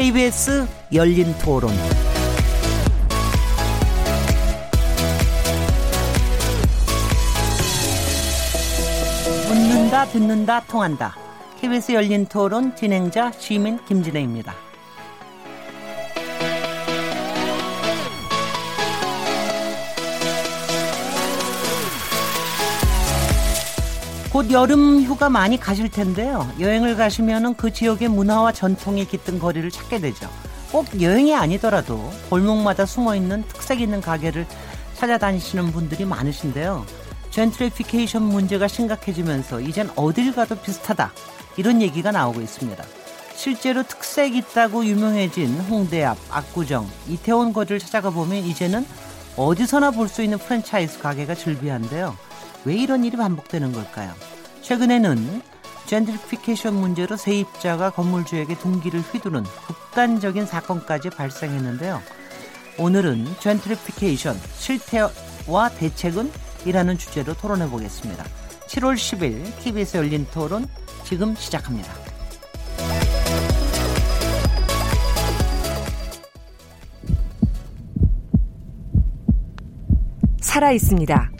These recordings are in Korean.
KBS 열린 토론. 묻는다, 듣는다, 통한다. KBS 열린 토론 진행자 시민 김진혜입니다. 곧 여름 휴가 많이 가실 텐데요. 여행을 가시면 그 지역의 문화와 전통이 깃든 거리를 찾게 되죠. 꼭 여행이 아니더라도 골목마다 숨어 있는 특색 있는 가게를 찾아다니시는 분들이 많으신데요. 젠트리피케이션 문제가 심각해지면서 이젠 어딜 가도 비슷하다. 이런 얘기가 나오고 있습니다. 실제로 특색 있다고 유명해진 홍대 앞, 압구정, 이태원 거리를 찾아가 보면 이제는 어디서나 볼 수 있는 프랜차이즈 가게가 즐비한데요. 왜 이런 일이 반복되는 걸까요? 최근에는 젠트리피케이션 문제로 세입자가 건물주에게 둥기를 휘두른 극단적인 사건까지 발생했는데요. 오늘은 젠트리피케이션 실태와 대책은 이라는 주제로 토론해 보겠습니다. 7월 10일 TBS 열린 토론 지금 시작합니다. 살아 있습니다.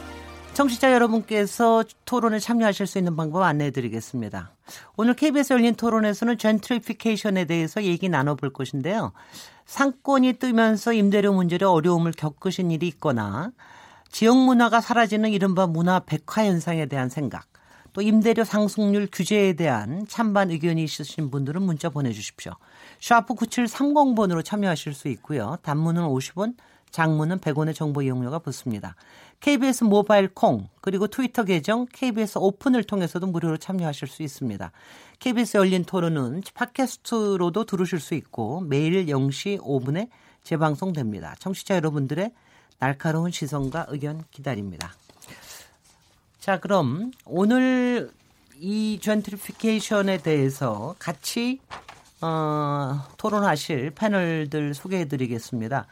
청취자 여러분께서 토론에 참여하실 수 있는 방법 안내해 드리겠습니다. 오늘 KBS 열린 토론에서는 젠트리피케이션에 대해서 얘기 나눠볼 것인데요. 상권이 뜨면서 임대료 문제로 어려움을 겪으신 일이 있거나 지역 문화가 사라지는 이른바 문화 백화 현상에 대한 생각, 또 임대료 상승률 규제에 대한 찬반 의견이 있으신 분들은 문자 보내주십시오. 샤프 9730번으로 참여하실 수 있고요. 단문은 50원, 장문은 100원의 정보 이용료가 붙습니다. KBS 모바일 콩 그리고 트위터 계정 KBS 오픈을 통해서도 무료로 참여하실 수 있습니다. KBS 열린 토론은 팟캐스트로도 들으실 수 있고 매일 0시 5분에 재방송됩니다. 청취자 여러분들의 날카로운 시선과 의견 기다립니다. 자, 그럼 오늘 이 젠트리피케이션에 대해서 같이 어, 토론하실 패널들 소개해 드리겠습니다.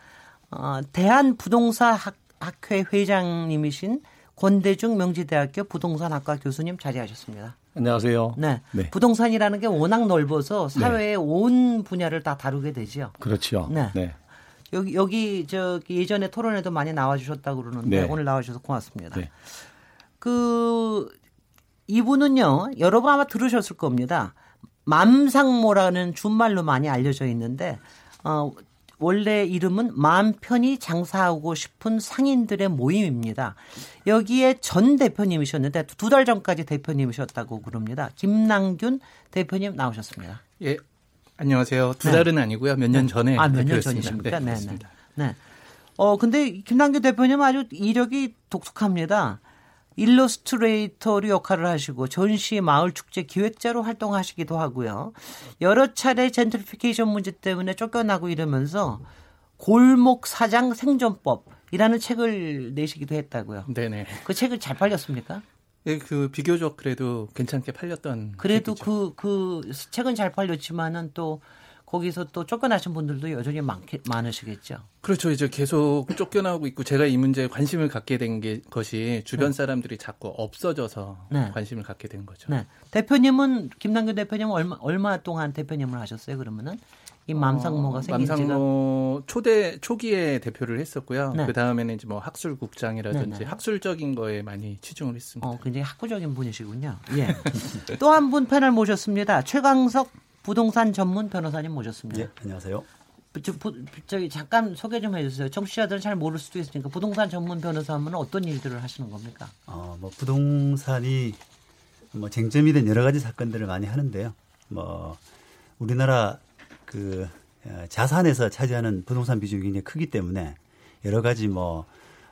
어, 대한부동산 학회 회장님이신 권대중 명지대학교 부동산학과 교수님 자리하셨습니다. 안녕하세요. 네. 네. 부동산이라는 게 워낙 넓어서 사회의 네. 온 분야를 다 다루게 되죠. 그렇죠. 네. 네. 여기 여기 저기 예전에 토론에도 많이 나와 주셨다고 그러는데 네. 오늘 나와 주셔서 고맙습니다. 네. 그 이분은요. 여러 분 아마 들으셨을 겁니다. 맘상모라는 준말로 많이 알려져 있는데 어 원래 이름은 마음 편히 장사하고 싶은 상인들의 모임입니다. 여기에 전 대표님이셨는데 두 달 전까지 대표님이셨다고 그럽니다. 김남균 대표님 나오셨습니다. 예. 안녕하세요. 두 달은 네. 아니고요. 몇 년 전에 아, 몇 년 전이십니까? 네, 네. 네. 네. 어, 근데 김남균 대표님 아주 이력이 독특합니다. 일러스트레이터로 역할을 하시고 전시 마을 축제 기획자로 활동하시기도 하고요. 여러 차례 젠트리피케이션 문제 때문에 쫓겨나고 이러면서 골목 사장 생존법이라는 책을 내시기도 했다고요. 네네. 그 책을 잘 팔렸습니까? 예, 그 비교적 그래도 괜찮게 팔렸던. 그래도 그그 그 책은 잘 팔렸지만은 또 거기서 또 쫓겨나신 분들도 여전히 많게, 많으시겠죠. 그렇죠. 이제 계속 쫓겨나고 있고 제가 이 문제에 관심을 갖게 된 게 것이 주변 네. 사람들이 자꾸 없어져서 네. 관심을 갖게 된 거죠. 네. 대표님은 김남규 대표님은 얼마 얼마 동안 대표님을 하셨어요? 그러면은 이 맘상모가 어, 생긴 맘상모 초대 초기에 대표를 했었고요. 네. 그 다음에는 이제 뭐 학술국장이라든지 네, 네. 학술적인 거에 많이 치중을 했습니다. 어, 굉장히 학구적인 분이시군요. 예. 또 한 분 패널 모셨습니다. 최강석 부동산 전문 변호사님 모셨습니다. 네, 안녕하세요. 저, 부, 저기 잠깐 소개 좀 해주세요. 청취자들은 잘 모를 수도 있으니까 부동산 전문 변호사면 어떤 일들을 하시는 겁니까? 어, 뭐 부동산이 뭐 쟁점이 된 여러 가지 사건들을 많이 하는데요. 뭐 우리나라 그 어, 자산에서 차지하는 부동산 비중이 굉장히 크기 때문에 여러 가지 뭐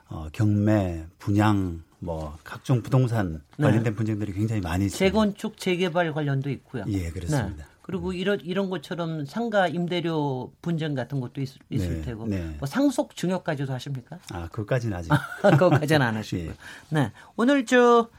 어, 경매, 분양, 뭐 각종 부동산 네. 관련된 네. 분쟁들이 굉장히 많이 있습니다. 재건축, 재개발 관련도 있고요. 예, 그렇습니다. 네. 그리고 이런 이런 것처럼 상가 임대료 분쟁 같은 것도 있, 을 네, 테고 네. 뭐 상속 증여까지도 하십니까? 아, 그것까지는 아직. 그것까지는 안 하시고요. 예. 네. 오늘 저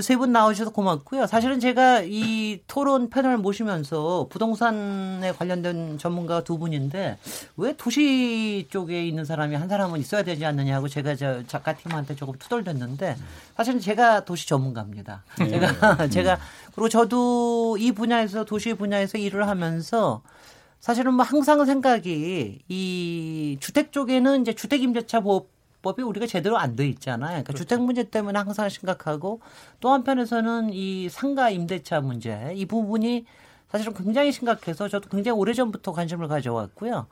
세 분 나오셔서 고맙고요. 사실은 제가 이 토론 패널 모시면서 부동산에 관련된 전문가 두 분인데 왜 도시 쪽에 있는 사람이 한 사람은 있어야 되지 않느냐 하고 제가 저 작가팀한테 조금 투덜댔는데 사실은 제가 도시 전문가입니다. 네. 제가 제가 그리고 저도 이 분야에서 도시 분야에서 일을 하면서 사실은 뭐 항상 생각이 이 주택 쪽에는 이제 주택 임대차 보호 법이 우리가 제대로 안 돼 있잖아요. 그러니까 그렇죠. 주택 문제 때문에 항상 심각하고 또 한편에서는 이 상가 임대차 문제 이 부분이 사실은 굉장히 심각해서 저도 굉장히 오래전부터 관심을 가져왔고요.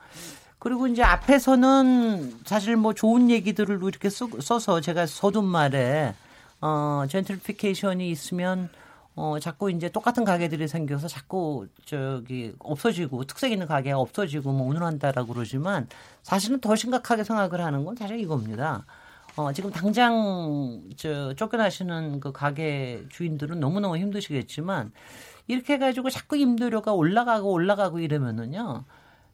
그리고 이제 앞에서는 사실 뭐 좋은 얘기들을 이렇게 써서 제가 서둔 말에 어 젠틀피케이션이 있으면 어, 자꾸 이제 똑같은 가게들이 생겨서 자꾸 저기 없어지고 특색 있는 가게가 없어지고 뭐 운운한다라고 그러지만 사실은 더 심각하게 생각을 하는 건 사실 이겁니다. 어, 지금 당장 저 쫓겨나시는 그 가게 주인들은 너무너무 힘드시겠지만 이렇게 해가지고 자꾸 임대료가 올라가고 올라가고 이러면은요.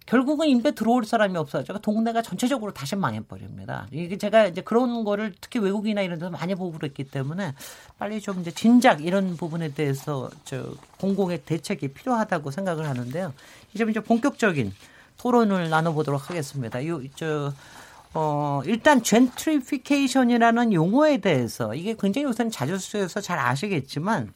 결국은 임대 들어올 사람이 없어져 동네가 전체적으로 다시 망해버립니다. 이게 제가 이제 그런 거를 특히 외국이나 이런 데서 많이 보고 그랬기 때문에 빨리 좀 이제 진작 이런 부분에 대해서 저 공공의 대책이 필요하다고 생각을 하는데요. 이제 이제 본격적인 토론을 나눠보도록 하겠습니다. 요, 저, 어, 일단 젠트리피케이션이라는 용어에 대해서 이게 굉장히 요새는 자주 쓰여서 잘 아시겠지만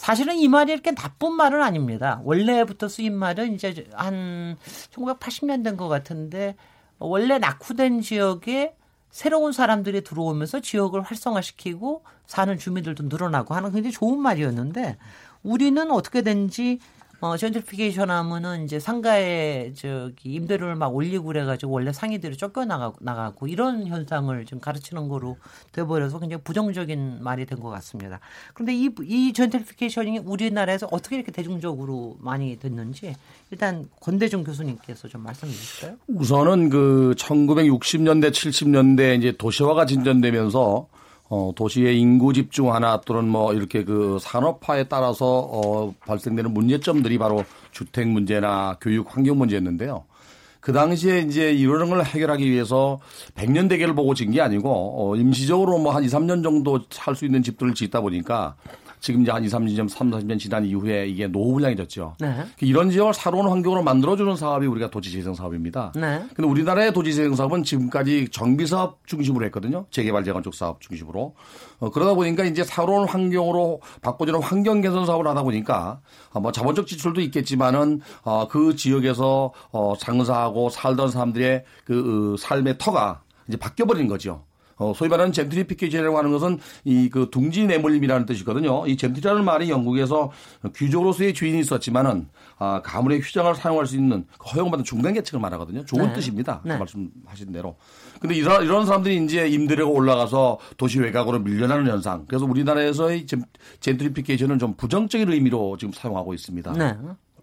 사실은 이 말이 이렇게 나쁜 말은 아닙니다. 원래부터 쓰인 말은 이제 한 1980년 된 것 같은데 원래 낙후된 지역에 새로운 사람들이 들어오면서 지역을 활성화시키고 사는 주민들도 늘어나고 하는 굉장히 좋은 말이었는데 우리는 어떻게 된지 어, 젠트리피케이션 하면은 이제 상가에 저기 임대료를 막 올리고 그래가지고 원래 상위들이 쫓겨나가고 나가고 이런 현상을 좀 가르치는 거로 돼버려서 굉장히 부정적인 말이 된 것 같습니다. 그런데 이, 이 젠트리피케이션이 우리나라에서 어떻게 이렇게 대중적으로 많이 됐는지 일단 권대중 교수님께서 좀 말씀해 주실까요? 우선은 그 1960년대, 70년대 이제 도시화가 진전되면서 어, 도시의 인구 집중 하나 또는 뭐 이렇게 그 산업화에 따라서 어, 발생되는 문제점들이 바로 주택 문제나 교육 환경 문제였는데요. 그 당시에 이제 이런 걸 해결하기 위해서 100년 대계를 보고 진 게 아니고 어, 임시적으로 뭐 한 2, 3년 정도 살 수 있는 집들을 짓다 보니까 지금 이제 한 2, 30년, 3, 40년 지난 이후에 이게 노후불량해졌죠. 네. 이런 지역을 새로운 환경으로 만들어주는 사업이 우리가 도시재생 사업입니다. 네. 근데 우리나라의 도시재생 사업은 지금까지 정비사업 중심으로 했거든요. 재개발 재건축 사업 중심으로. 어, 그러다 보니까 이제 새로운 환경으로 바꿔주는 환경 개선 사업을 하다 보니까 어, 뭐 자본적 지출도 있겠지만은 어, 그 지역에서 어, 장사하고 살던 사람들의 그 어, 삶의 터가 이제 바뀌어버린 거죠. 어, 소위 말하는 젠트리피케이션이라고 하는 것은 이 그 둥지 내몰림이라는 뜻이거든요. 이 젠트리라는 말이 영국에서 귀족으로서의 주인이 있었지만은 아, 가문의 휘장을 사용할 수 있는 그 허용받은 중간 계층을 말하거든요. 좋은 네. 뜻입니다. 네. 말씀하신 대로. 근데 이런, 이런 사람들이 이제 임대료가 올라가서 도시 외곽으로 밀려나는 현상. 그래서 우리나라에서의 젠트리피케이션은 좀 부정적인 의미로 지금 사용하고 있습니다. 네.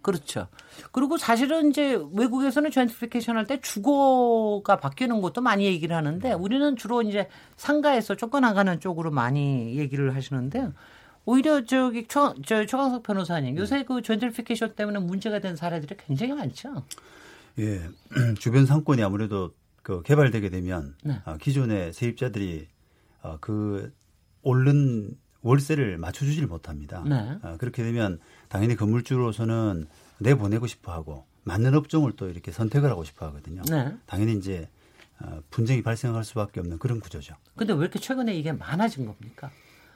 그렇죠. 그리고 사실은 이제 외국에서는 젠트리피케이션 할 때 주거가 바뀌는 것도 많이 얘기를 하는데 우리는 주로 이제 상가에서 쫓겨나가는 쪽으로 많이 얘기를 하시는데 오히려 저기 초, 저 최강석 변호사님 요새 그 젠트리피케이션 때문에 문제가 된 사례들이 굉장히 많죠. 예, 주변 상권이 아무래도 그 개발되게 되면 네. 아, 기존의 세입자들이 아, 그 오른 월세를 맞춰주지를 못합니다. 네. 아, 그렇게 되면 당연히 건물주로서는 내보내고 싶어 하고 맞는 업종을 또 이렇게 선택을 하고 싶어 하거든요. 네. 당연히 이제 어, 분쟁이 발생할 수밖에 없는 그런 구조죠. 근데 왜 이렇게 최근에 이게 많아진 겁니까?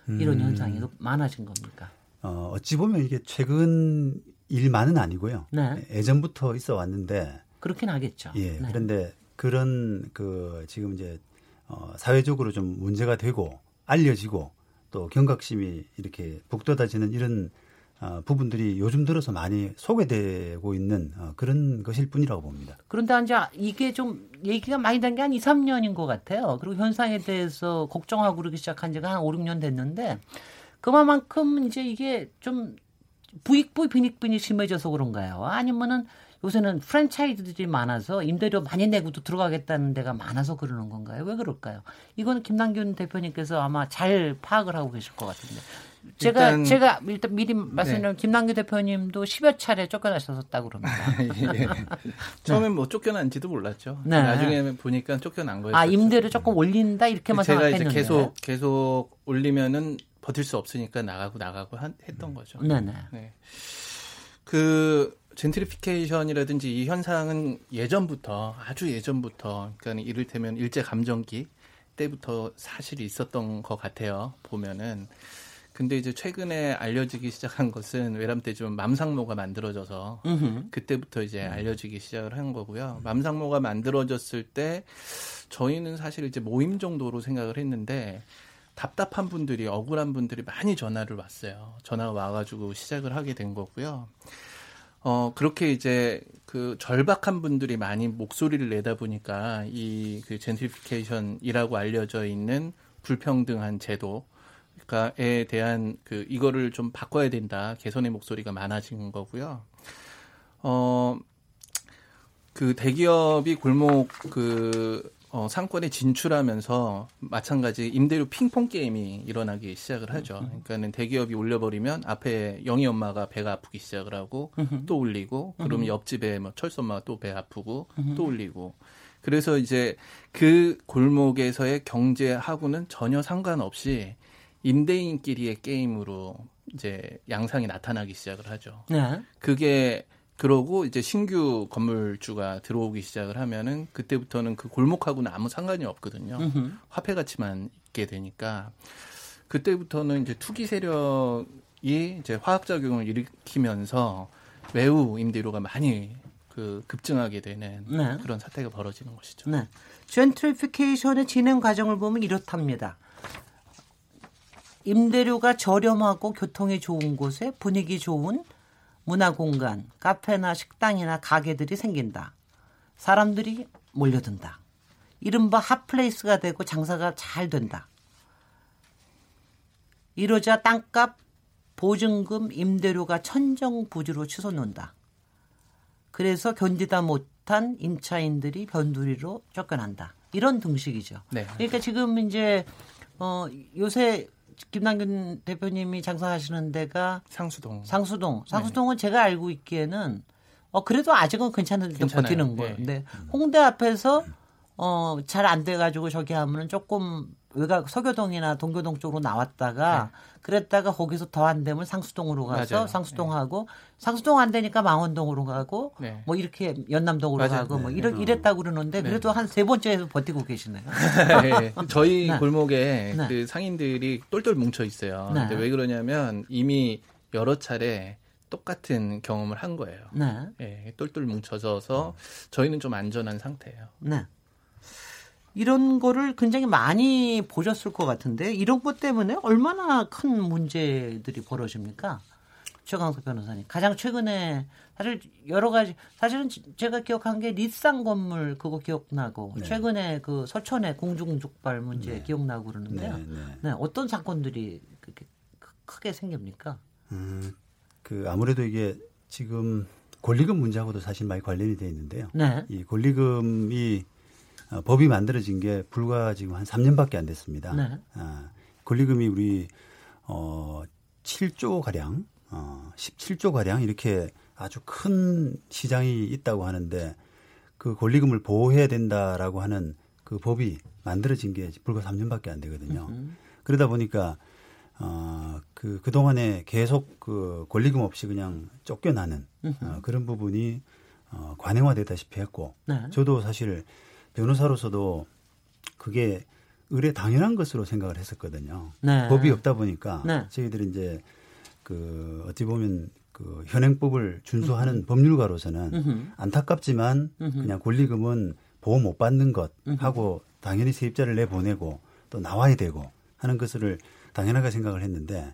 이런 음. 현상이 많아진 겁니까? 어, 어찌 보면 이게 최근 일만은 아니고요. 네. 예전부터 있어 왔는데 그렇긴 하겠죠. 예. 네. 그런데 그런 그 지금 이제 어, 사회적으로 좀 문제가 되고 알려지고 또 경각심이 이렇게 북돋아지는 이런 어, 부분들이 요즘 들어서 많이 소개되고 있는 어, 그런 것일 뿐이라고 봅니다. 그런데 이제 이게 좀 얘기가 많이 된 게 한 2, 3년인 것 같아요. 그리고 현상에 대해서 걱정하고 그러기 시작한 지가 한 5, 6년 됐는데 그만큼 이제 이게 좀 부익부 빈익빈이 심해져서 그런가요? 아니면은 요새는 프랜차이즈들이 많아서 임대료 많이 내고도 들어가겠다는 데가 많아서 그러는 건가요? 왜 그럴까요? 이거는 김남균 대표님께서 아마 잘 파악을 하고 계실 것 같은데. 제가 제가 일단 미리 말씀드리면 네. 김남규 대표님도 10여 차례 쫓겨나셨다고 그럽니다. 예. 처음엔 뭐 쫓겨난지도 몰랐죠. 네. 나중에 보니까 쫓겨난 거예요. 아 임대를 조금 올린다 이렇게만 제가 생각했는데. 이제 계속 계속 올리면은 버틸 수 없으니까 나가고 나가고 한, 했던 거죠. 네네. 네. 그 젠트리피케이션이라든지 이 현상은 예전부터 아주 예전부터 그러니까 이를테면 일제 감정기 때부터 사실이 있었던 것 같아요. 보면은 근데 이제 최근에 알려지기 시작한 것은 외람 때 좀 맘상모가 만들어져서 으흠. 그때부터 이제 알려지기 시작을 한 거고요. 맘상모가 만들어졌을 때 저희는 사실 이제 모임 정도로 생각을 했는데 답답한 분들이 억울한 분들이 많이 전화를 왔어요. 전화가 와가지고 시작을 하게 된 거고요. 어, 그렇게 이제 그 절박한 분들이 많이 목소리를 내다 보니까 이 그 젠트리피케이션이라고 알려져 있는 불평등한 제도 에 대한 그 이거를 좀 바꿔야 된다. 개선의 목소리가 많아진 거고요. 어, 그 대기업이 골목 그 어, 상권에 진출하면서 마찬가지 임대료 핑퐁 게임이 일어나기 시작을 하죠. 그러니까는 대기업이 올려버리면 앞에 영희 엄마가 배가 아프기 시작을 하고 또 올리고 그러면 옆집에 뭐 철수 엄마가 또 배 아프고 또 올리고 그래서 이제 그 골목에서의 경제하고는 전혀 상관없이 임대인끼리의 게임으로 이제 양상이 나타나기 시작을 하죠. 네. 그게 그러고 이제 신규 건물주가 들어오기 시작을 하면은 그때부터는 그 골목하고는 아무 상관이 없거든요. 으흠. 화폐 가치만 있게 되니까 그때부터는 이제 투기 세력이 이제 화학 작용을 일으키면서 매우 임대료가 많이 그 급증하게 되는 네. 그런 사태가 벌어지는 것이죠. 네. 젠트리피케이션의 진행 과정을 보면 이렇답니다. 임대료가 저렴하고 교통이 좋은 곳에 분위기 좋은 문화공간, 카페나 식당이나 가게들이 생긴다. 사람들이 몰려든다. 이른바 hot place가 되고 장사가 잘 된다. 이러자 땅값, 보증금, 임대료가 천정부지로 치솟는다. 그래서 견디다 못한 임차인들이 변두리로 쫓겨난다. 이런 등식이죠. 네. 그러니까 지금 이제 어 요새 김남균 대표님이 장사하시는 데가 상수동. 상수동. 상수동은 네. 제가 알고 있기에는 어 그래도 아직은 괜찮은데 버티는 거예요. 네. 근데 홍대 앞에서 어 잘 안 돼가지고 저기 하면은 조금 외곽 서교동이나 동교동 쪽으로 나왔다가 네. 그랬다가 거기서 더 안 되면 상수동으로 가서 맞아요. 상수동하고 네. 상수동 안 되니까 망원동으로 가고 네. 뭐 이렇게 연남동으로 맞아요. 가고 뭐 네. 이렇 네. 이랬다고 그러는데 네. 그래도 한 세 번째에서 버티고 계시네요. 저희 골목에 그 상인들이 똘똘 뭉쳐 있어요. 근데 왜 그러냐면 이미 여러 차례 똑같은 경험을 한 거예요. 네. 예, 똘똘 뭉쳐져서 저희는 좀 안전한 상태예요. 네. 이런 거를 굉장히 많이 보셨을 것 같은데 이런 것 때문에 얼마나 큰 문제들이 벌어집니까? 최강석 변호사님 가장 최근에 사실 여러 가지 사실은 제가 기억한 게 리쌍 건물 그거 기억나고 네. 최근에 그 서천의 공중족발 문제 네. 기억나고 그러는데요. 네, 네. 네, 어떤 사건들이 그렇게 크게 생깁니까? 음, 그 아무래도 이게 지금 권리금 문제하고도 사실 많이 관련이 돼 있는데요. 네. 이 권리금이 어, 법이 만들어진 게 불과 지금 한 3년밖에 안 됐습니다. 네. 어, 권리금이 우리 어 7조 가량, 어 17조 가량 이렇게 아주 큰 시장이 있다고 하는데 그 권리금을 보호해야 된다라고 하는 그 법이 만들어진 게 불과 3년밖에 안 되거든요. 으흠. 그러다 보니까 어그 그동안에 계속 그 권리금 없이 그냥 쫓겨나는 어, 그런 부분이 어 관행화되다시피 했고 네. 저도 사실 변호사로서도 그게 의뢰 당연한 것으로 생각을 했었거든요. 네. 법이 없다 보니까 네. 저희들이 이제 그 어찌 보면 그 현행법을 준수하는 음흠. 법률가로서는 음흠. 안타깝지만 음흠. 그냥 권리금은 보호 못 받는 것 하고 당연히 세입자를 내보내고 또 나와야 되고 하는 것을 당연하게 생각을 했는데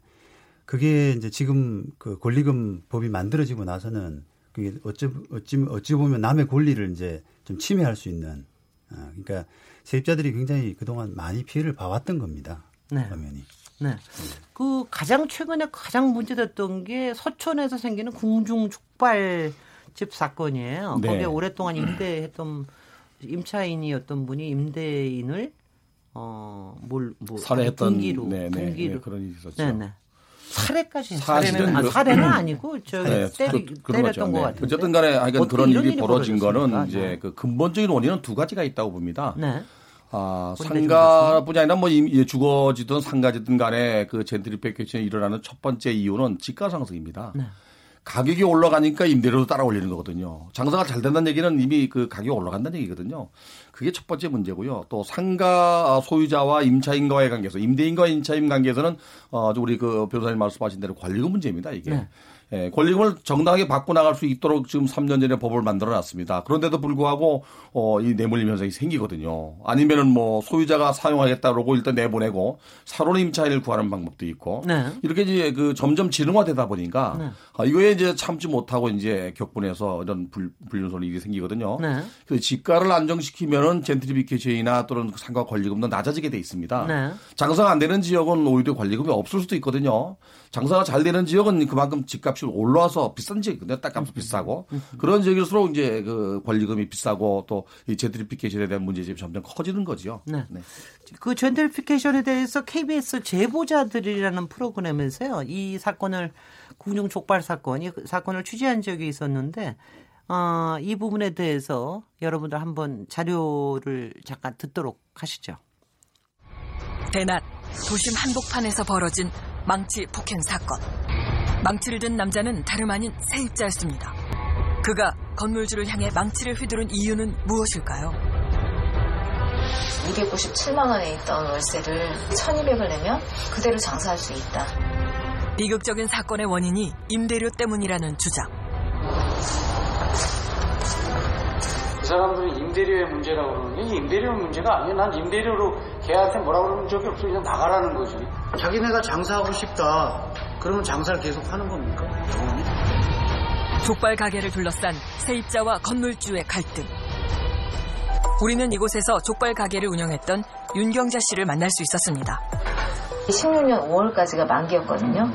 그게 이제 지금 그 권리금 법이 만들어지고 나서는 그게 어찌 어찌 어찌 보면 남의 권리를 이제 좀 침해할 수 있는 어, 그러니까 세입자들이 굉장히 그동안 많이 피해를 봐왔던 겁니다. 네. 화면이. 네. 그 가장 최근에 가장 문제됐던 게 서촌에서 생기는 궁중 족발집 사건이에요. 네. 거기에 오랫동안 임대했던 임차인이었던 분이 임대인을 어뭘뭐 살해했던 분기로 네, 네, 분기로 네, 그런 일이 있었죠. 네, 네. 살해까지 살해는, 아, 그- 살해는 아니고 저 네, 때리, 그, 그런 거죠. 때렸던 것 네. 같은데. 어쨌든 간에 하여간 어떻게 그런 이런 일이 벌어진 거는 벌어졌습니까? 이제 네. 그 근본적인 원인은 두 가지가 있다고 봅니다. 네. 아, 상가뿐이 아니라 뭐 이- 주거지든 상가지든 간에 그 젠트리피케이션이 일어나는 첫 번째 이유는 지가 상승입니다. 네. 가격이 올라가니까 임대료도 따라 올리는 거거든요. 장사가 잘 된다는 얘기는 이미 그 가격이 올라간다는 얘기거든요. 그게 첫 번째 문제고요. 또 상가 소유자와 임차인과의 관계에서 임대인과 임차인 관계에서는 어 우리 그 변호사님 말씀하신 대로 권리금 문제입니다. 이게. 네. 예, 권리금을 정당하게 받고 나갈 수 있도록 지금 3년 전에 법을 만들어 놨습니다. 그런데도 불구하고 어, 이 내몰림 현상이 생기거든요. 아니면은 뭐 소유자가 사용하겠다 그러고 일단 내보내고 사론 임차인을 구하는 방법도 있고 네. 이렇게 이제 그 점점 지능화되다 보니까 네. 아, 이거에 이제 참지 못하고 이제 격분해서 이런 불, 불륜손 일이 생기거든요. 네. 그 지가를 안정시키면은 젠트리피케이션이나 또는 상가 권리금도 낮아지게 돼 있습니다. 네. 장사가 안 되는 지역은 오히려 관리금이 없을 수도 있거든요. 장사가 잘 되는 지역은 그만큼 집값이 올라와서 비싼 지역, 근데 땅값이 비싸고 그런 지역일수록 이제 그 권리금이 비싸고 또 이 젠트리피케이션에 대한 문제점이 점점 커지는 거죠. 네. 그 젠들피케이션에 대해서 KBS 제보자들이라는 프로그램에서요. 이 사건을 궁중 족발 사건, 이 사건을 취재한 적이 있었는데 어, 이 부분에 대해서 여러분들 한번 자료를 잠깐 듣도록 하시죠. 대낮 도심 한복판에서 벌어진 망치 폭행 사건. 망치를 든 남자는 다름 아닌 세입자였습니다. 그가 건물주를 향해 망치를 휘두른 이유는 무엇일까요? 297만 원에 있던 월세를 1200을 내면 그대로 장사할 수 있다. 비극적인 사건의 원인이 임대료 때문이라는 주장. 그 사람들은 임대료의 문제라고 그러는데 임대료 문제가 아니야. 난 임대료로 걔한테 뭐라 그러는 적이 없어. 그냥 나가라는 거지. 자기네가 장사하고 싶다. 그러면 장사를 계속 하는 겁니까? 영원히? 족발 가게를 둘러싼 세입자와 건물주의 갈등. 우리는 이곳에서 족발 가게를 운영했던 윤경자 씨를 만날 수 있었습니다. 16년 5월까지가 만기였거든요.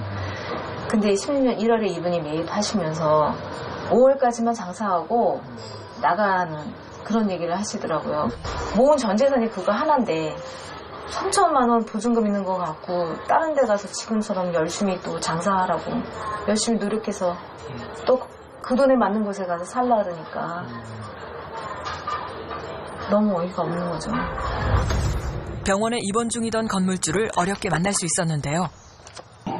근데 16년 1월에 이분이 매입하시면서 5월까지만 장사하고 나가는 그런 얘기를 하시더라고요. 모은 전 재산이 그거 하나인데 3천만 원 보증금 있는 것 같고 다른 데 가서 지금처럼 열심히 또 장사하라고 열심히 노력해서 또 그 돈에 맞는 곳에 가서 살라 그러니까 너무 어이가 없는 거죠. 병원에 입원 중이던 건물주를 어렵게 만날 수 있었는데요.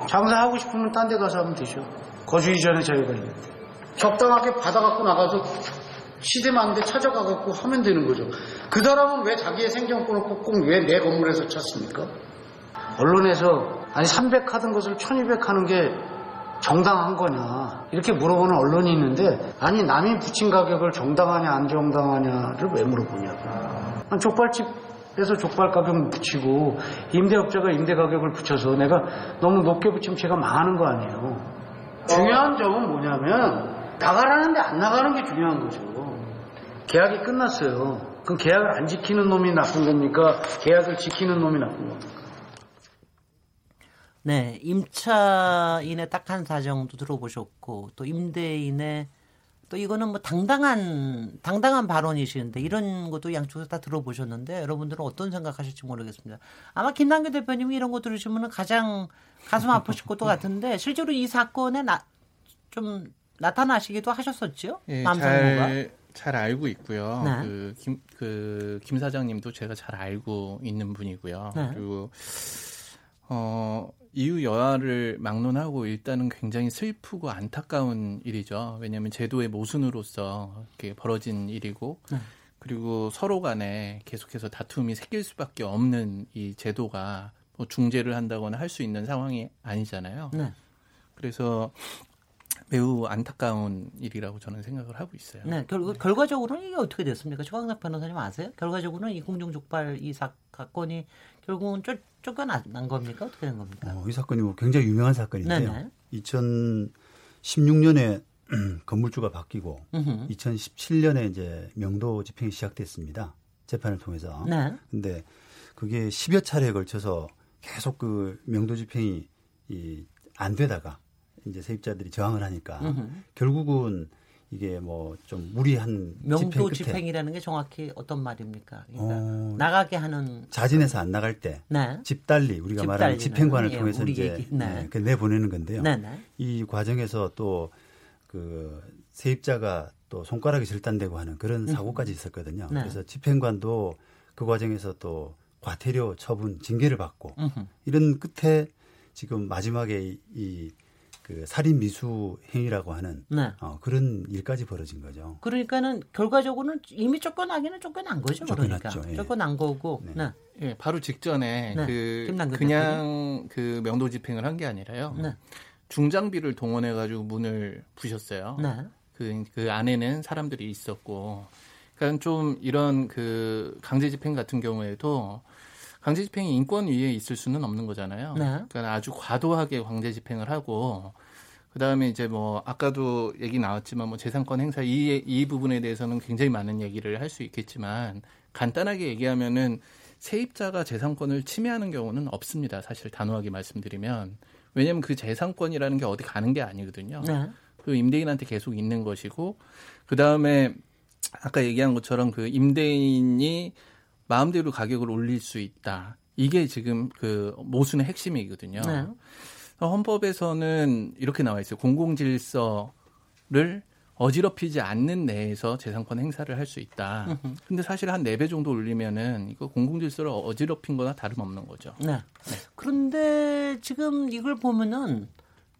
장사하고 싶으면 딴 데 가서 하면 되죠. 거주 이전에 있는데. 적당하게 받아갖고 나가서 시대 맞는데 찾아가갖고 하면 되는 거죠. 그 사람은 왜 자기의 생존권을 꼭 왜 내 건물에서 찾습니까? 언론에서 아니 300 하던 것을 1200 하는 게 정당한 거냐 이렇게 물어보는 언론이 있는데 아니 남이 붙인 가격을 정당하냐 안 정당하냐를 왜 물어보냐고 족발집에서 족발 가격 붙이고 임대업자가 임대 가격을 붙여서 내가 너무 높게 붙이면 제가 망하는 거 아니에요 중요한 점은 뭐냐면 나가라는데 안 나가는 게 중요한 거죠 계약이 끝났어요 그럼 계약을 안 지키는 놈이 나쁜 겁니까 계약을 지키는 놈이 나쁜 겁니까 네, 임차인의 딱한 사정도 들어보셨고 또 임대인의 또 이거는 뭐 당당한 당당한 발언이시는데 이런 것도 양쪽에서 다 들어보셨는데 여러분들은 어떤 생각하실지 모르겠습니다. 아마 김남규 대표님이 이런 거 들으시면 가장 가슴 아프실 것도 같은데 실제로 이 사건에 나, 좀 나타나시기도 하셨었죠? 예, 남성모가. 잘, 잘 알고 있고요. 네. 그, 김, 그, 김 사장님도 제가 잘 알고 있는 분이고요. 네. 그리고, 어, 이유 여하를 막론하고 일단은 굉장히 슬프고 안타까운 일이죠. 왜냐하면 제도의 모순으로서 이렇게 벌어진 일이고, 네. 그리고 서로 간에 계속해서 다툼이 생길 수밖에 없는 이 제도가 뭐 중재를 한다거나 할 수 있는 상황이 아니잖아요. 네. 그래서 매우 안타까운 일이라고 저는 생각을 하고 있어요. 네, 결, 결과적으로는 이게 어떻게 됐습니까? 최광석 변호사님 아세요? 결과적으로는 이 공중족발 이 사 건이 결국은 쫓, 쫓겨난 겁니까? 어떻게 된 겁니까? 어, 이 사건이 뭐 굉장히 유명한 사건인데요. 네네. 2016년에 건물주가 바뀌고 음흠. 2017년에 이제 명도 집행이 시작됐습니다. 재판을 통해서. 네. 근데 그게 10여 차례에 걸쳐서 계속 그 명도 집행이 이 안 되다가 이제 세입자들이 저항을 하니까 음흠. 결국은 이게 뭐 좀 무리한 명도 집행 끝에 집행 이라는 게 정확히 어떤 말입니까? 그러니까 어, 나가게 하는 자진해서 안 나갈 때 네. 집달리 우리가 말하는 집행관을 예, 통해서 이제 얘기, 네. 네, 그 내보내는 건데요. 네, 네. 이 과정에서 또 그 세입자가 또 손가락이 절단되고 하는 그런 사고까지 있었거든요. 네. 그래서 집행관도 그 과정에서 또 과태료 처분 징계를 받고 음흠. 이런 끝에 지금 마지막에 이 그 살인 미수 행위라고 하는 네. 어, 그런 일까지 벌어진 거죠. 그러니까는 결과적으로는 이미 쫓겨나기는 쫓겨난 거죠. 그러니까 쫓겨났죠, 예. 쫓겨난 거고. 네. 네. 예, 바로 직전에 네, 그 그냥 그 명도 집행을 한 게 아니라요. 네. 중장비를 동원해 가지고 문을 부셨어요. 네. 그, 그 안에는 사람들이 있었고, 그러니까 좀 이런 그 강제 집행 같은 경우에도 강제 집행이 인권 위에 있을 수는 없는 거잖아요. 네. 그러니까 아주 과도하게 강제 집행을 하고, 그 다음에 이제 뭐 아까도 얘기 나왔지만 뭐 재산권 행사 이, 이 부분에 대해서는 굉장히 많은 얘기를 할 수 있겠지만 간단하게 얘기하면은 세입자가 재산권을 침해하는 경우는 없습니다. 사실 단호하게 말씀드리면 왜냐하면 그 재산권이라는 게 어디 가는 게 아니거든요. 네. 그 임대인한테 계속 있는 것이고 그 다음에 아까 얘기한 것처럼 그 임대인이 마음대로 가격을 올릴 수 있다. 이게 지금 그 모순의 핵심이거든요. 네. 헌법에서는 이렇게 나와 있어요. 공공 질서를 어지럽히지 않는 내에서 재산권 행사를 할 수 있다. 근데 사실 한 네 배 정도 올리면은 이거 공공질서를 어지럽힌 거나 다름없는 거죠. 네. 그런데 지금 이걸 보면은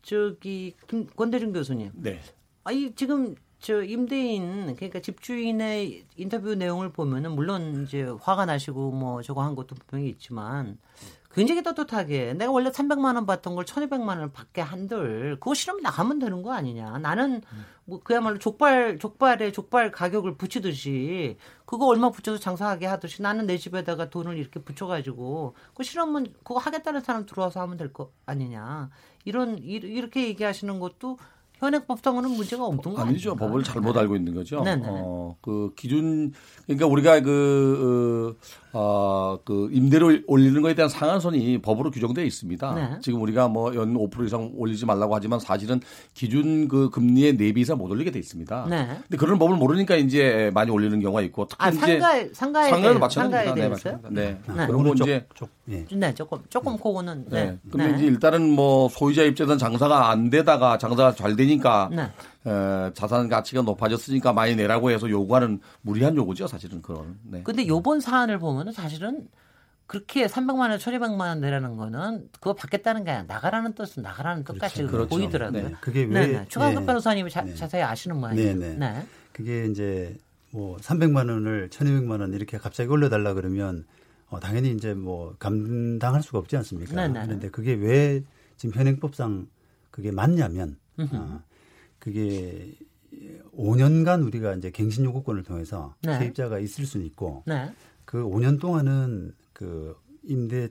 저기 김, 권대중 교수님, 네. 아니 지금 저 임대인 그러니까 집주인의 인터뷰 내용을 보면은 물론 이제 화가 나시고 뭐 저거 한 것도 분명히 있지만 굉장히 떳떳하게 내가 원래 300만 원 받던 걸 1,200만 원을 받게 한들 그거 싫으면 나가면 되는 거 아니냐. 나는 뭐 그야말로 족발 족발에 족발 가격을 붙이듯이 그거 얼마 붙여서 장사하게 하듯이 나는 내 집에다가 돈을 이렇게 붙여 가지고 그거 싫으면 그거 하겠다는 사람 들어와서 하면 될 거 아니냐. 이런 이- 이렇게 얘기하시는 것도 현행법상으로는 문제가 없는 거 아니죠. 아닙니까? 법을 잘못 알고 있는 거죠. 네네. 어, 그 기준 그러니까 우리가 그 어, 어, 그 임대료 올리는 거에 대한 상한선이 법으로 규정되어 있습니다. 네. 지금 우리가 뭐 연 5% 이상 올리지 말라고 하지만 사실은 기준 그 금리의 4배 이상 못 올리게 돼 있습니다. 네. 근데 그런 법을 모르니까 이제 많이 올리는 경우가 있고 특히 아 이제 상가에 상가에 상가를 마찬가지입니다. 상가에 네. 네. 네. 그리고 어느 쪽, 이제 쪽, 예. 네, 조금 조금 그거는 네. 네. 근데 이제 일단은 뭐 소유자 입장에서는 장사가 안 되다가 장사가 잘 되니 까 네. 어, 자산 가치가 높아졌으니까 많이 내라고 해서 요구하는 무리한 요구죠, 사실은 그건. 네. 근데 요번 사안을 보면은 사실은 그렇게 300만 원, 1,200만 원 내라는 거는 그거 받겠다는 게 아니라 나가라는 뜻은 나가라는 뜻까지 그렇죠. 보이더라고요. 네. 그게 네, 왜 네. 추강급 예. 변호사님이 자, 네. 자세히 아시는 모양이에요. 네, 네. 네. 그게 이제 뭐 300만 원을 1,200만 원 이렇게 갑자기 올려달라 그러면 어, 당연히 이제 뭐 감당할 수가 없지 않습니까? 네, 네. 그런데 그게 왜 지금 현행법상 그게 맞냐면 어, 그게 5년간 우리가 이제 갱신 요구권을 통해서 네. 세입자가 있을 수는 있고 네. 그 5년 동안은 그 임대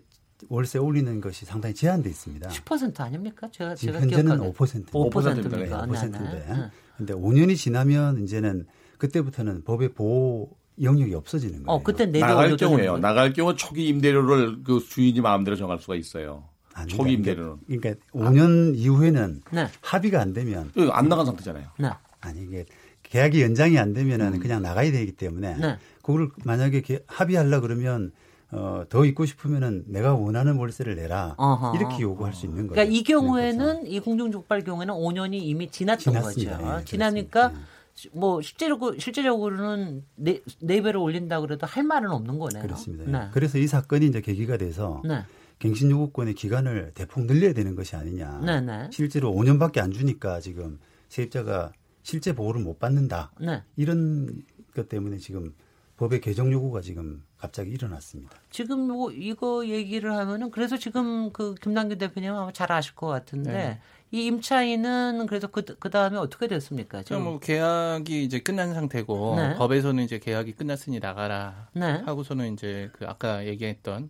월세 올리는 것이 상당히 제한돼 있습니다. 10% 아닙니까? 제가 지금 제가 현재는 기억하기에. 5%. 5%입니까? 네, 5%인데. 네, 네. 근데 5년이 지나면 이제는 그때부터는 법의 보호 영역이 없어지는 거예요. 어, 그때 나갈 경우에요. 나갈 경우 초기 임대료를 그 주인이 마음대로 정할 수가 있어요. 아니, 초기 그러니까 임대료는. 그러니까 5년 이후에는 네. 합의가 안 되면 이거 안 나간 상태잖아요. 네. 아니 이게 계약이 연장이 안 되면은 그냥 나가야 되기 때문에 네. 그걸 만약에 개- 합의하려 그러면 어, 더 있고 싶으면은 내가 원하는 월세를 내라 어허. 이렇게 요구할 수 있는 거예요. 그러니까 이 경우에는 이 공중족발 경우에는 5년이 이미 지났던 지났습니다. 거죠. 예, 지나니까 그렇습니다. 뭐 실제로 실제적으로는 네, 네 배를 올린다 그래도 할 말은 없는 거네요. 그렇습니다. 네. 그래서 이 사건이 이제 계기가 돼서 네. 갱신 요구권의 기간을 대폭 늘려야 되는 것이 아니냐. 네, 네. 실제로 5년밖에 안 주니까 지금 세입자가 실제 보호를 못 받는다. 네. 이런 것 때문에 지금 법의 개정 요구가 지금 갑자기 일어났습니다. 지금 뭐 이거 얘기를 하면은 그래서 지금 그 김남규 대표님 아마 잘 아실 것 같은데 네. 이 임차인은 그래서 그, 그 다음에 어떻게 됐습니까? 지금? 그럼 뭐 계약이 이제 끝난 상태고 네. 법에서는 이제 계약이 끝났으니 나가라 네. 하고서는 이제 그 아까 얘기했던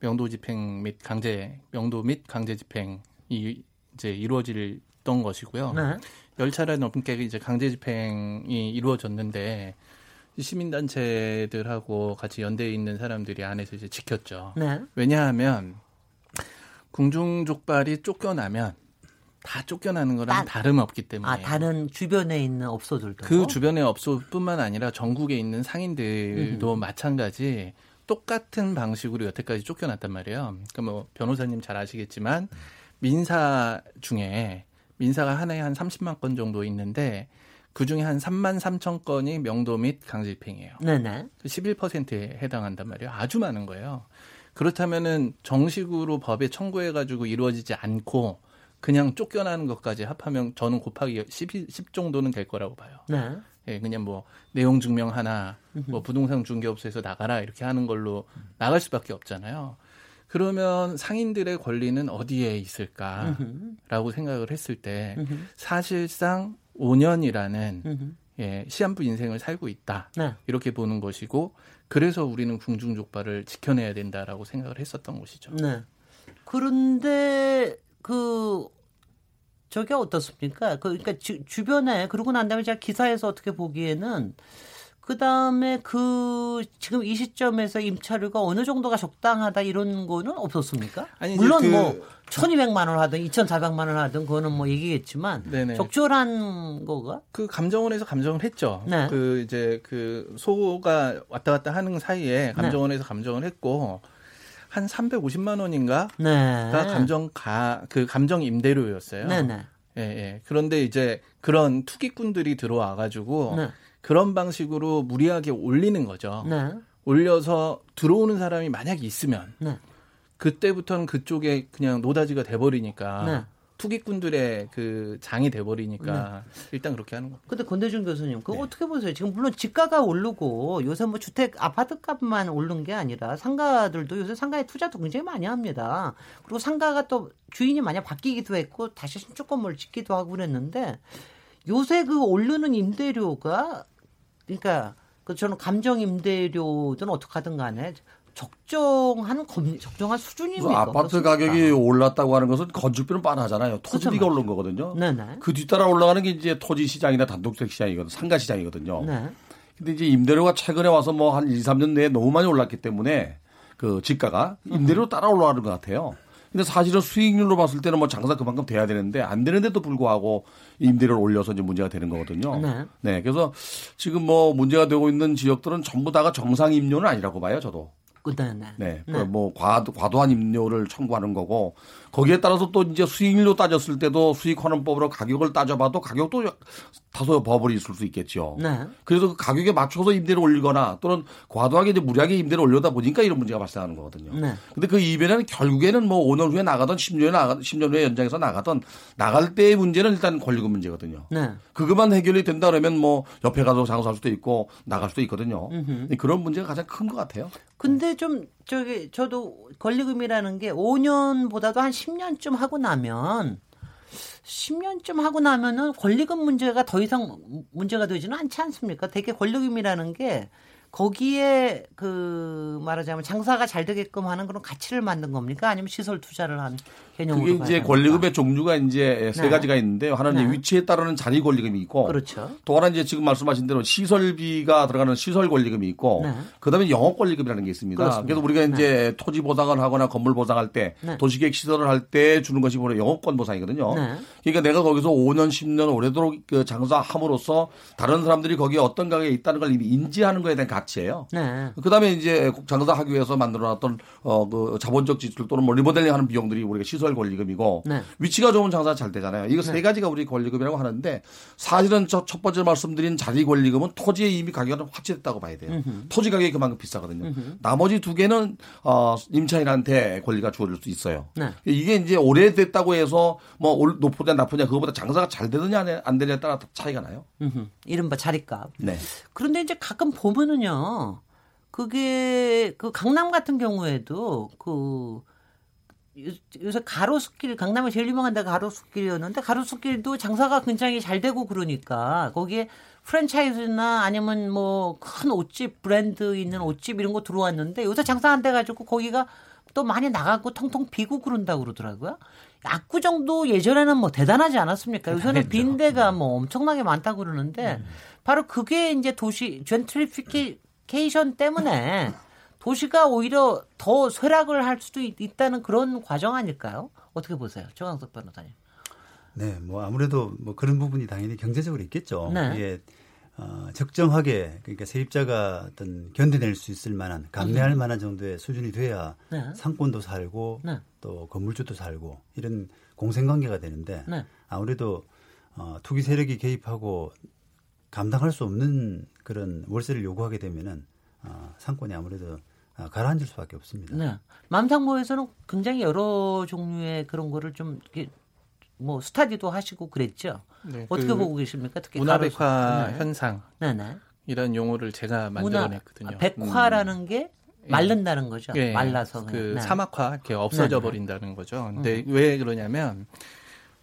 명도 집행 및 강제 명도 및 강제 집행이 이제 이루어졌던 것이고요. 네. 열 차례 넘게 이제 강제 집행이 이루어졌는데 이 시민단체들하고 같이 연대해 있는 사람들이 안에서 이제 지켰죠. 네. 왜냐하면 궁중 족발이 쫓겨나면 다 쫓겨나는 거랑 딴- 다름없기 때문에 아 다른 주변에 있는 업소들도 그 주변의 업소뿐만 아니라 전국에 있는 상인들도 음흠. 마찬가지 똑같은 방식으로 여태까지 쫓겨났단 말이에요. 그러니까 뭐 변호사님 잘 아시겠지만 민사 중에 민사가 한 해에 한 30만 건 정도 있는데 그 중에 한 3만 3천 건이 명도 및 강제집행이에요. 네네 11%에 해당한단 말이에요. 아주 많은 거예요. 그렇다면은 정식으로 법에 청구해가지고 이루어지지 않고 그냥 쫓겨나는 것까지 합하면 저는 곱하기 10, 10 정도는 될 거라고 봐요. 네 예, 그냥 뭐 내용 증명 하나, 뭐 부동산 중개업소에서 나가라 이렇게 하는 걸로 나갈 수밖에 없잖아요. 그러면 상인들의 권리는 어디에 있을까라고 생각을 했을 때 사실상 5년이라는 음흠. 예, 시한부 인생을 살고 있다. 네. 이렇게 보는 것이고 그래서 우리는 궁중족발을 지켜내야 된다라고 생각을 했었던 것이죠. 네. 그런데 그 저게 어떻습니까? 그 그러니까 주, 주변에 그러고 난 다음에 제가 기사에서 어떻게 보기에는 그 다음에 그 지금 이 시점에서 임차료가 어느 정도가 적당하다 이런 거는 없었습니까? 아니, 물론 그- 뭐 1,200만 원 하든 2,400만 원 하든 그거는 뭐 얘기겠지만 네네. 적절한 거가 그 감정원에서 감정을 했죠. 네. 그 이제 그 소가 왔다 갔다 하는 사이에 감정원에서 감정을 했고 한 350만 원인가가 네. 감정 가 그 감정 임대료였어요. 네 네. 예, 예. 그런데 이제 그런 투기꾼들이 들어와 가지고 네. 그런 방식으로 무리하게 올리는 거죠. 네. 올려서 들어오는 사람이 만약에 있으면 네. 그때부터는 그쪽에 그냥 노다지가 돼 버리니까 네. 투기꾼들의 그 장이 돼버리니까 일단 그렇게 하는 겁니다. 근데 권대중 교수님, 그거 네. 어떻게 보세요? 지금 물론 지가가 오르고 요새 뭐 주택 아파트 값만 오른 게 아니라 상가들도 요새 상가에 투자도 굉장히 많이 합니다. 그리고 상가가 또 주인이 만약 바뀌기도 했고 다시 신축 건물을 짓기도 하고 그랬는데 요새 그 오르는 임대료가 그러니까 그 저는 감정 임대료든 어떻게 하든 간에 적정한 검, 적정한 그 수준입니까? 아파트? 가격이 올랐다고 하는 것은 건축비는 빤하잖아요. 토지비가. 오른 거거든요. 네네. 그 뒤따라 올라가는 게 이제 토지 시장이나 단독주택 시장이거든, 상가 시장이거든요. 네. 근데 이제 임대료가 최근에 와서 뭐 한 2, 3년 내에 너무 많이 올랐기 때문에 그 지가가 임대료 따라 올라가는 것 같아요. 근데 사실은 수익률로 봤을 때는 뭐 장사 그만큼 돼야 되는데 안 되는데도 불구하고 임대료를 올려서 이제 문제가 되는 거거든요. 네. 그래서 지금 뭐 문제가 되고 있는 지역들은 전부 다가 정상 임료는 아니라고 봐요, 저도. 그, 네, 네. 네. 뭐 과도, 과도한 임료를 청구하는 거고 거기에 따라서 또 이제 수익률로 따졌을 때도 수익환원법으로 가격을 따져봐도 가격도 다소 버블이 있을 수 있겠죠. 네. 그래서 그 가격에 맞춰서 임대를 올리거나 또는 과도하게 이제 무리하게 임대를 올려다 보니까 이런 문제가 발생하는 거거든요. 네. 근데 그 이변에는 결국에는 뭐 5년 후에 나가던 10년에 나가 10년 후에 연장해서 나가던 나갈 때의 문제는 일단 권리금 문제거든요. 네. 그것만 해결이 된다 그러면 뭐 옆에 가서 장사할 수도 있고 나갈 수도 있거든요. 그런 문제가 가장 큰 것 같아요. 근데 좀 저기 저도 권리금이라는 게 5년보다도 한 10년쯤 하고 나면 10년쯤 하고 나면은 권리금 문제가 더 이상 문제가 되지는 않지 않습니까? 되게 권리금이라는 게 거기에 그 말하자면 장사가 잘 되게끔 하는 그런 가치를 만든 겁니까? 아니면 시설 투자를 한 개념으로 그게 이제? 권리금의 종류가 이제 세 네. 가지가 있는데요. 하나는 네. 위치에 따르는 자리 권리금이 있고 그렇죠. 또 하나 이제 지금 말씀하신 대로 시설비가 들어가는 시설 권리금이 있고 네. 그다음에 영업 권리금이라는 게 있습니다. 그렇습니다. 그래서 우리가 이제 토지 보상을 하거나 건물 보상할 때 네. 도시계획 시설을 할 때 주는 것이 바로 영업권 보상이거든요. 네. 그러니까 내가 거기서 5년 10년 오래도록 그 장사함으로써 다른 사람들이 거기에 어떤 가격에 있다는 걸 이미 인지하는 거에 대한 가치예요. 네. 그다음에 이제 장사하기 위해서 만들어놨던 어 그 자본적 지출 또는 뭐 리모델링하는 비용들이 우리가 시설 권리금이고 네. 위치가 좋은 장사 잘 되잖아요. 이거 세 가지가 우리 권리금이라고 하는데 사실은 저 첫 번째 말씀드린 자리 권리금은 토지에 이미 가격은 확실했다고 봐야 돼요. 토지 가격이 그만큼 비싸거든요. 나머지 두 개는 어 임차인한테 권리가 주어질 수 있어요. 네. 이게 이제 오래됐다고 해서 뭐 올- 높으냐 나쁘냐 그거보다 장사가 잘 되느냐 안 되느냐에 따라 차이가 나요. 음흠. 이른바 자리값. 네. 그런데 이제 가끔 보면은요, 그게 그 강남 같은 경우에도 그 요- 요새 가로수길 강남에 제일 유명한 데가 가로수길이었는데 가로수길도 장사가 굉장히 잘 되고 그러니까 거기에 프랜차이즈나 아니면 뭐 큰 옷집 브랜드 있는 옷집 이런 거 들어왔는데 요새 장사 안 돼 가지고 거기가 또 많이 나가고 텅텅 비고 그런다고 그러더라고요. 압구정도 예전에는 뭐 대단하지 않았습니까? 요새는 빈대가 뭐 엄청나게 많다고 그러는데 바로 그게 이제 도시 젠트리피케이션 때문에 도시가 오히려 더 쇠락을 할 수도 있, 다는 그런 과정 아닐까요? 어떻게 보세요? 정강석 변호사님. 네, 뭐 아무래도 뭐 그런 부분이 당연히 경제적으로 있겠죠. 네. 이게 어, 적정하게 그러니까 세입자가 어떤 견뎌낼 수 있을 만한 감내할 만한 정도의 수준이 돼야 네. 상권도 살고 네. 또 건물주도 살고 이런 공생관계가 되는데 네. 아무래도 어, 투기 세력이 개입하고 감당할 수 없는 그런 월세를 요구하게 되면은 어, 상권이 아무래도 어, 가라앉을 수밖에 없습니다. 네. 맘상모에서는 굉장히 여러 종류의 그런 거를 좀 이렇게 뭐 스타디도 하시고 그랬죠. 네, 어떻게 그 보고 계십니까? 특히 문화백화 가로수- 네. 현상 네네. 이런 용어를 제가 문화 만들어냈거든요. 백화라는 게 말른다는 거죠. 예, 말라서 그. 네. 사막화 이렇게 없어져 네, 네. 버린다는 거죠. 근데 왜 그러냐면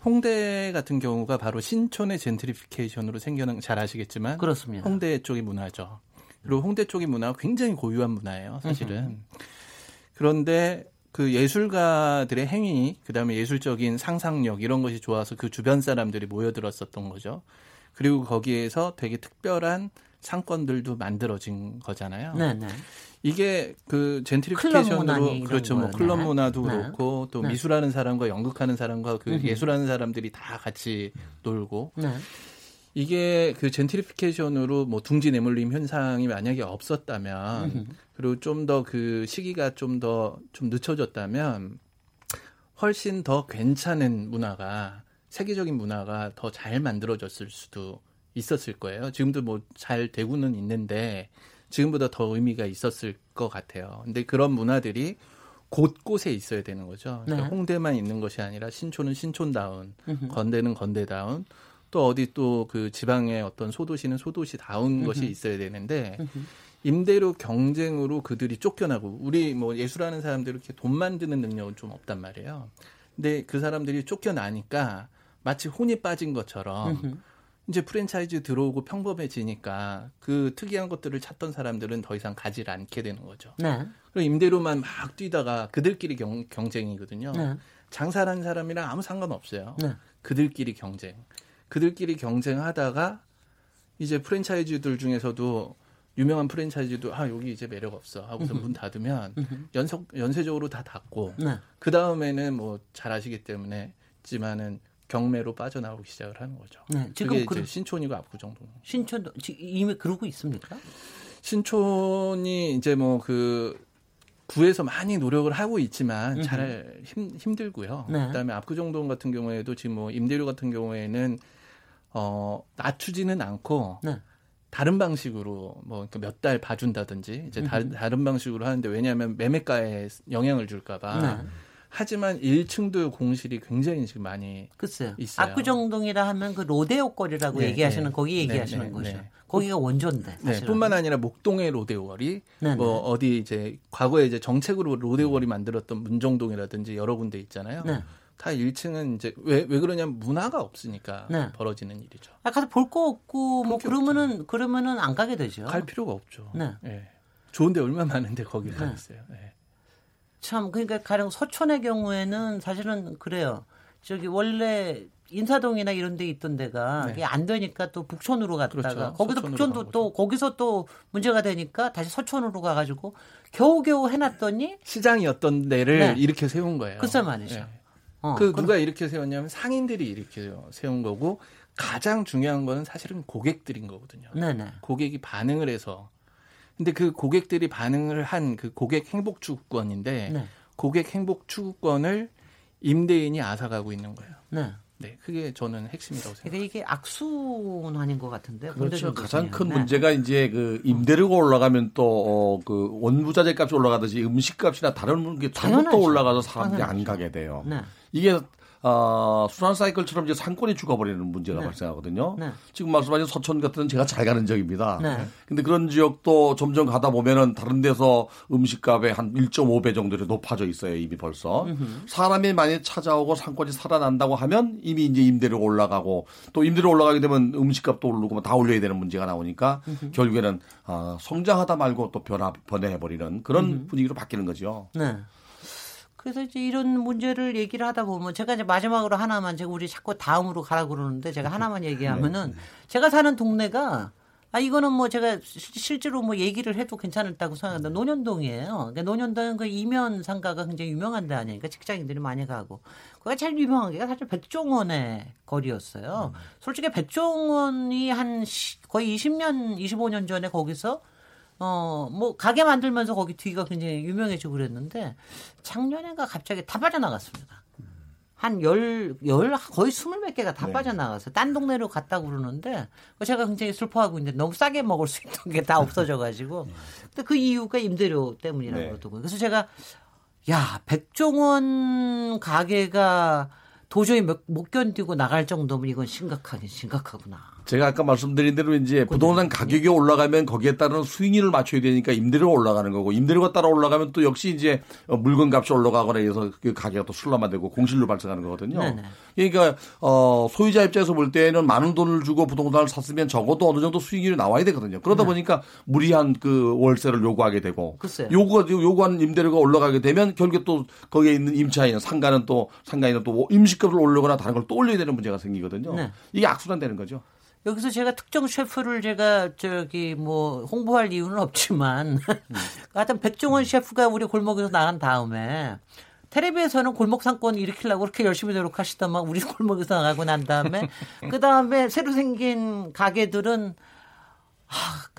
홍대 같은 경우가 바로 신촌의 젠트리피케이션으로 생겨난 잘 아시겠지만 그렇습니다. 홍대 쪽의 문화죠. 그리고 홍대 쪽의 문화가 굉장히 고유한 문화예요, 사실은. 그런데 그 예술가들의 행위, 그다음에 예술적인 상상력 이런 것이 좋아서 그 주변 사람들이 모여들었었던 거죠. 그리고 거기에서 되게 특별한 상권들도 만들어진 거잖아요. 네네. 이게 그 젠트리피케이션으로 그렇죠. 뭐. 클럽 문화도 네. 그렇고 또 네. 미술하는 사람과 연극하는 사람과 그 예술하는 사람들이 다 같이 놀고 네. 이게 그 젠트리피케이션으로 뭐 둥지 내몰림 현상이 만약에 없었다면 그리고 좀 더 그 시기가 좀더좀 늦춰졌다면 훨씬 더 괜찮은 문화가 세계적인 문화가 더 잘 만들어졌을 수도 있었을 거예요. 지금도 뭐 잘 되고는 있는데 지금보다 더 의미가 있었을 것 같아요. 근데 그런 문화들이 곳곳에 있어야 되는 거죠. 그러니까 네. 홍대만 있는 것이 아니라 신촌은 신촌다운, 건대는 건대다운, 또 어디 또 그 지방의 어떤 소도시는 소도시다운 것이 있어야 되는데 임대료 경쟁으로 그들이 쫓겨나고 우리 뭐 예술하는 사람들 이렇게 돈 만드는 능력은 좀 없단 말이에요. 근데 그 사람들이 쫓겨나니까 마치 혼이 빠진 것처럼 이제 프랜차이즈 들어오고 평범해지니까 그 특이한 것들을 찾던 사람들은 더 이상 가지 않게 되는 거죠. 네. 그리고 임대료만 막 뛰다가 그들끼리 경, 경쟁이거든요. 네. 장사하는 사람이랑 아무 상관없어요. 네. 그들끼리 경쟁. 그들끼리 경쟁하다가 이제 프랜차이즈들 중에서도 유명한 프랜차이즈도 아 여기 이제 매력 없어 하고서 문 닫으면 연속 연쇄적으로 다 닫고 네. 그 다음에는 뭐 잘 아시기 때문에 지만은 경매로 빠져나오기 시작을 하는 거죠. 네. 지금 그게 신촌이고 압구정동. 신촌도 지- 이미 그러고 있습니까? 신촌이 이제 뭐 그 구에서 많이 노력을 하고 있지만 잘 힘, 힘들고요. 네. 그다음에 압구정동 같은 경우에도 지금 뭐 임대료 같은 경우에는 어 낮추지는 않고 네. 다른 방식으로 뭐 몇 달 봐준다든지 이제 다른 다른 방식으로 하는데 왜냐하면 매매가에 영향을 줄까봐. 네. 하지만 1층도 공실이 굉장히 지금 많이 글쎄요. 있어요. 압구정동이라 하면 그 로데오 거리라고 네, 얘기하시는 네. 거기 얘기하시는 네, 네, 거죠. 네. 거기가 원조인데. 네, 사실은. 뿐만 아니라 목동의 로데오월이 네, 뭐 어디 이제 과거에 이제 정책으로 로데오월이 만들었던 문정동이라든지 여러 군데 있잖아요. 네. 다 1층은 이제 왜 왜 그러냐면 문화가 없으니까 네. 벌어지는 일이죠. 아, 가서 볼 거 없고 뭐 그러면은 그러면은 안 가게 되죠. 갈 필요가 없죠. 네. 예. 좋은데 얼마나 많은데 거기 네. 가겠어요. 예. 참 그러니까 가령 서촌의 경우에는 사실은 그래요. 저기 원래 인사동이나 이런 데 있던 데가 네. 이게 안 되니까 또 북촌으로 갔다가 그렇죠. 거기서 북촌도 간또 거기서 또 문제가 되니까 다시 서촌으로 가가지고 겨우겨우 해놨더니 시장이었던 데를 네. 이렇게 세운 거예요. 글쎄 말이죠. 예. 어, 그 그럼- 누가 이렇게 세웠냐면 상인들이 이렇게 세운 거고 가장 중요한 거는 사실은 고객들인 거거든요. 네네. 고객이 반응을 해서 근데 그 고객들이 반응을 한 그 고객 행복 추구권인데 네. 고객 행복 추구권을 임대인이 앗아가고 있는 거예요. 네. 네, 그게 저는 핵심이라고 생각해요. 이게 악순환인 것 같은데. 그렇죠. 가장 큰 보면. 문제가 이제 그 임대료가 올라가면 또그 원부자재 값이 올라가듯이 음식값이나 다른 게 전부. 또 올라가서 사람들이 안 당연하죠. 가게 돼요. 네. 이게 어, 순환 사이클처럼 이제 상권이 죽어버리는 문제가 네. 발생하거든요. 네. 지금 말씀하신 서촌 같은 제가 잘 가는 지역입니다. 네. 근데 그런 지역도 점점 가다 보면은 다른 데서 음식값의 한 1.5배 정도로 높아져 있어요. 이미 벌써. 사람이 많이 찾아오고 상권이 살아난다고 하면 이미 이제 임대료가 올라가고 또 임대료 올라가게 되면 음식값도 오르고 뭐다 올려야 되는 문제가 나오니까 결국에는 아, 성장하다 말고 또 변화, 변해버리는 그런 분위기로 바뀌는 거죠. 네. 그래서 이제 이런 문제를 얘기를 하다 보면 제가 이제 마지막으로 하나만 제가 우리 자꾸 다음으로 가라 그러는데 제가 하나만 얘기하면은 제가 사는 동네가 아 이거는 뭐 제가 시- 실제로 뭐 얘기를 해도 괜찮다고 생각한다. 노년동이에요. 그러니까 노년동은 그 이면 상가가 굉장히 유명한 데 아니니까 직장인들이 많이 가고. 그가 제일 유명한 게 사실 백종원의 거리였어요. 솔직히 백종원이 한 시- 거의 20년, 25년 전에 거기서 어, 뭐, 가게 만들면서 거기 뒤가 굉장히 유명해지고 그랬는데, 작년에가 갑자기 다 빠져나갔습니다. 한 열, 열, 거의 스물 몇 개가 다 빠져나가서 딴 동네로 갔다고 그러는데, 그거 제가 굉장히 슬퍼하고 있는데 너무 싸게 먹을 수 있던 게 다 없어져가지고, 근데 그 이유가 임대료 때문이라고 네. 그러더라고요. 그래서 제가, 야, 백종원 가게가 도저히 못- 못 견디고 나갈 정도면 이건 심각하긴 심각하구나. 제가 아까 말씀드린 대로 이제 부동산 가격이 올라가면 거기에 따른 수익률을 맞춰야 되니까 임대료가 올라가는 거고 임대료가 따라 올라가면 또 역시 이제 어, 물건 값이 올라가거나 해서 그 가격이 또 술람화되고 공실로 발생하는 거거든요. 네네. 그러니까 어 소유자 입장에서 볼 때는 많은 돈을 주고 부동산을 샀으면 적어도 어느 정도 수익률이 나와야 되거든요. 그러다 보니까 무리한 그 월세를 요구하게 되고 글쎄요. 요구가 요구한 임대료가 올라가게 되면 결국에 또 거기에 있는 임차인 상가는 또 상가인은 또 임시급을 올리거나 다른 걸 또 올려야 되는 문제가 생기거든요. 네. 이게 악순환 되는 거죠. 여기서 제가 특정 셰프를 제가 저기 뭐 홍보할 이유는 없지만 하여튼 백종원 셰프가 우리 골목에서 나간 다음에 텔레비에서는 골목 상권 일으키려고 그렇게 열심히 노력하시더만 우리 골목에서 나가고 난 다음에 그 다음에 새로 생긴 가게들은 하,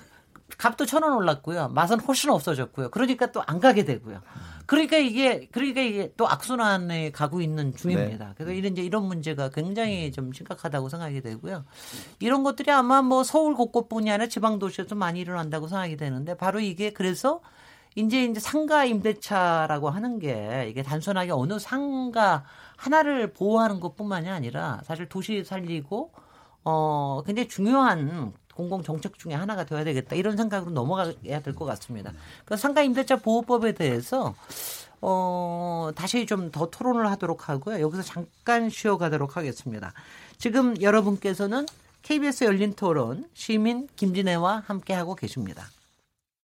값도 천 원 올랐고요. 맛은 훨씬 없어졌고요. 그러니까 또 안 가게 되고요. 그러니까 이게 그러니까 이게 또 악순환에 가고 있는 중입니다. 그래서 이런 이제 이런 문제가 굉장히 좀 심각하다고 생각이 되고요. 이런 것들이 아마 뭐 서울 곳곳뿐이 아니라 지방 도시에서 많이 일어난다고 생각이 되는데 바로 이게 그래서 이제 이제 상가 임대차라고 하는 게 이게 단순하게 어느 상가 하나를 보호하는 것뿐만이 아니라 사실 도시 살리고 어 굉장히 중요한 공공 정책 중에 하나가 되어야 되겠다 이런 생각으로 넘어가야 될 것 같습니다. 그래서 상가 임대차 보호법에 대해서 어 다시 좀 더 토론을 하도록 하고요. 여기서 잠깐 쉬어가도록 하겠습니다. 지금 여러분께서는 KBS 열린 토론 시민 김진애와 함께 하고 계십니다.